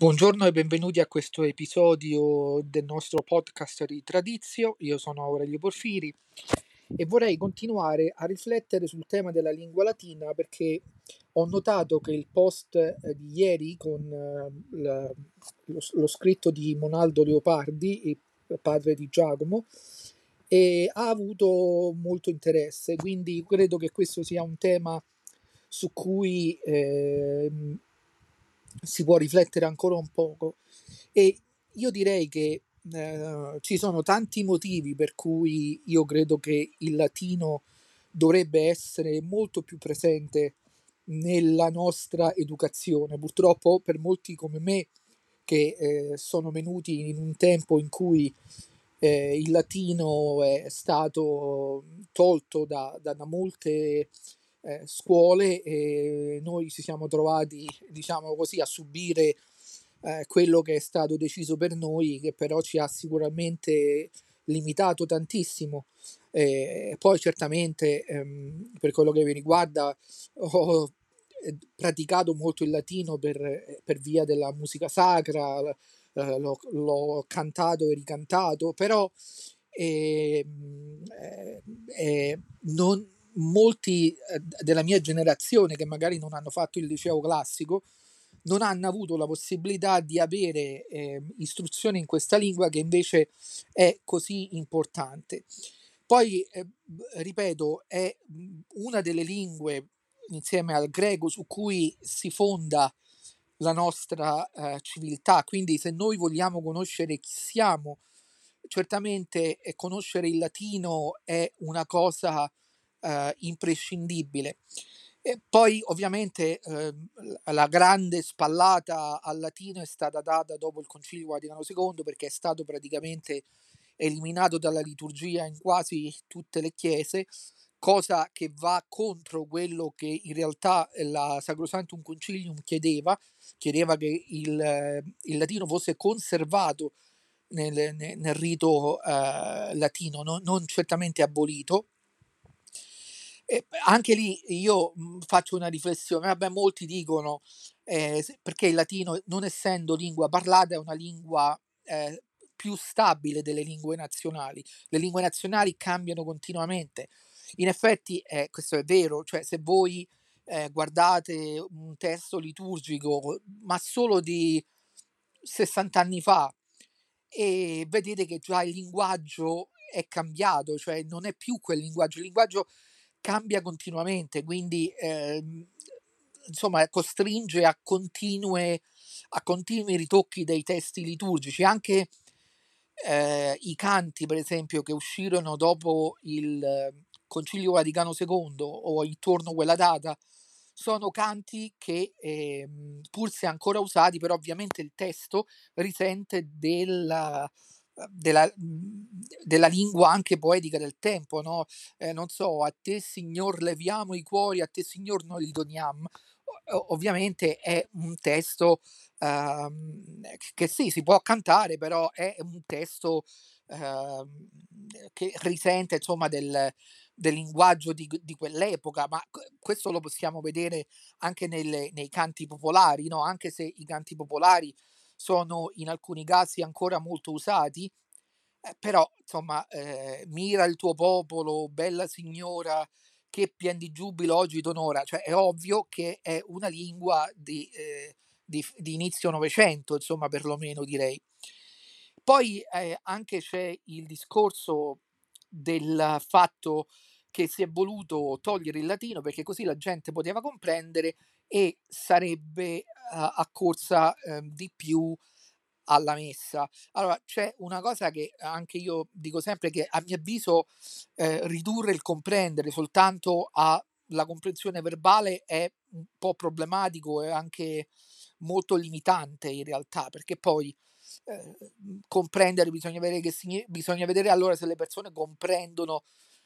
Buongiorno e benvenuti a questo episodio del nostro podcast di Tradizio. Io sono Aurelio Porfiri e vorrei continuare a riflettere sul tema della lingua latina perché ho notato che il post eh, di ieri con eh, la, lo, lo, scritto di Monaldo Leopardi, padre di Giacomo, ha avuto molto interesse, quindi credo che questo sia un tema su cui eh, si può riflettere ancora un poco e io direi che eh, ci sono tanti motivi per cui io credo che il latino dovrebbe essere molto più presente nella nostra educazione. Purtroppo per molti come me che eh, sono venuti in un tempo in cui eh, il latino è stato tolto da, da, da molte eh, scuole e noi ci siamo trovati, diciamo così, a subire eh, quello che è stato deciso per noi, che però ci ha sicuramente limitato tantissimo. Eh, poi certamente ehm, per quello che mi riguarda ho eh, praticato molto il latino per, per via della musica sacra, eh, l'ho, l'ho, cantato e ricantato, però ehm, eh, eh, non, molti eh, della mia generazione che magari non hanno fatto il liceo classico non hanno avuto la possibilità di avere eh, istruzione in questa lingua che invece è così importante. Poi, eh, ripeto, è una delle lingue insieme al greco su cui si fonda la nostra eh, civiltà, quindi se noi vogliamo conoscere chi siamo, certamente eh, conoscere il latino è una cosa eh, imprescindibile. E poi ovviamente eh, la grande spallata al latino è stata data dopo il Concilio Vaticano II perché è stato praticamente eliminato dalla liturgia in quasi tutte le chiese, cosa che va contro quello che in realtà la Sacrosantum Concilium chiedeva, chiedeva che il, il latino fosse conservato nel, nel, rito eh, latino, no? non certamente abolito, e anche lì io mhmm, faccio una riflessione, vabbè, molti dicono eh, perché il latino, non essendo lingua parlata, è una lingua eh, più stabile delle lingue nazionali. Le lingue nazionali cambiano continuamente. In effetti, eh, questo è vero, cioè se voi eh, guardate un testo liturgico, ma solo di 60 anni fa, e vedete che già il linguaggio è cambiato, cioè non è più quel linguaggio, il linguaggio cambia continuamente, quindi ehm, insomma costringe a, continue, a continui ritocchi dei testi liturgici, anche eh, i canti per esempio che uscirono dopo il Concilio Vaticano II o intorno a quella data, sono canti che eh, pur se ancora usati, però ovviamente il testo risente della, della, della, lingua anche poetica del tempo, no? Eh, non so, a te Signor leviamo i cuori, a te Signor noi li doniamo. ovviamente è un testo uh, che sì, si può cantare, però è un testo uh, che risente insomma del, del linguaggio di, di, quell'epoca, ma questo lo possiamo vedere anche nelle, nei canti popolari, no? anche se i canti popolari sono in alcuni casi ancora molto usati, eh, però insomma eh, mira il tuo popolo, bella signora, che pien di giubilo oggi t'onora, cioè è ovvio che è una lingua di, eh, di, di inizio Novecento, insomma perlomeno direi. Poi eh, anche c'è il discorso del fatto che si è voluto togliere il latino perché così la gente poteva comprendere e sarebbe accorsa uh, di più alla messa. Allora, c'è una cosa che anche io dico sempre che a mio avviso eh, ridurre il comprendere soltanto alla comprensione verbale è un po' problematico e anche molto limitante in realtà, perché poi eh, comprendere bisogna vedere, che signi- bisogna vedere allora se le persone comprendono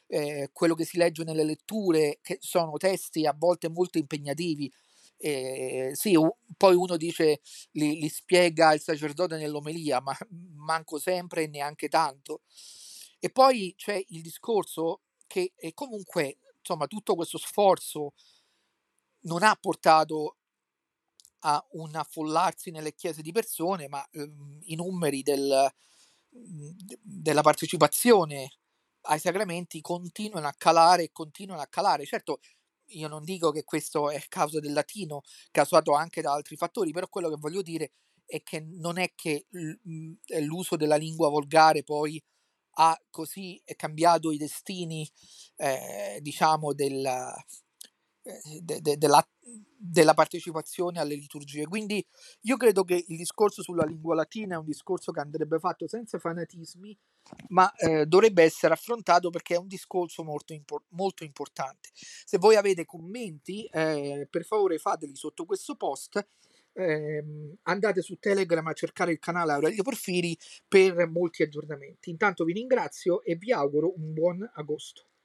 eh, quello che si legge nelle letture, che sono testi a volte molto impegnativi, eh, sì, u- poi uno dice li, li, spiega il sacerdote nell'omelia, ma manco sempre e neanche tanto. E poi c'è il discorso che comunque, insomma, tutto questo sforzo non ha portato a un affollarsi nelle chiese di persone, ma ehm, i numeri del, della partecipazione ai sacramenti continuano a calare e continuano a calare. Certo, io non dico che questo è causa del latino, causato anche da altri fattori, però quello che voglio dire è che non è che l'uso della lingua volgare poi ha così cambiato i destini, eh, diciamo, eh, de, de, della, della, partecipazione alle liturgie. Quindi io credo che il discorso sulla lingua latina è un discorso che andrebbe fatto senza fanatismi, ma eh, dovrebbe essere affrontato perché è un discorso molto, impor- molto importante. Se voi avete commenti, eh, per favore fateli sotto questo post. Eh, andate su Telegram a cercare il canale Aurelio Porfiri per molti aggiornamenti. Intanto vi ringrazio e vi auguro un buon agosto.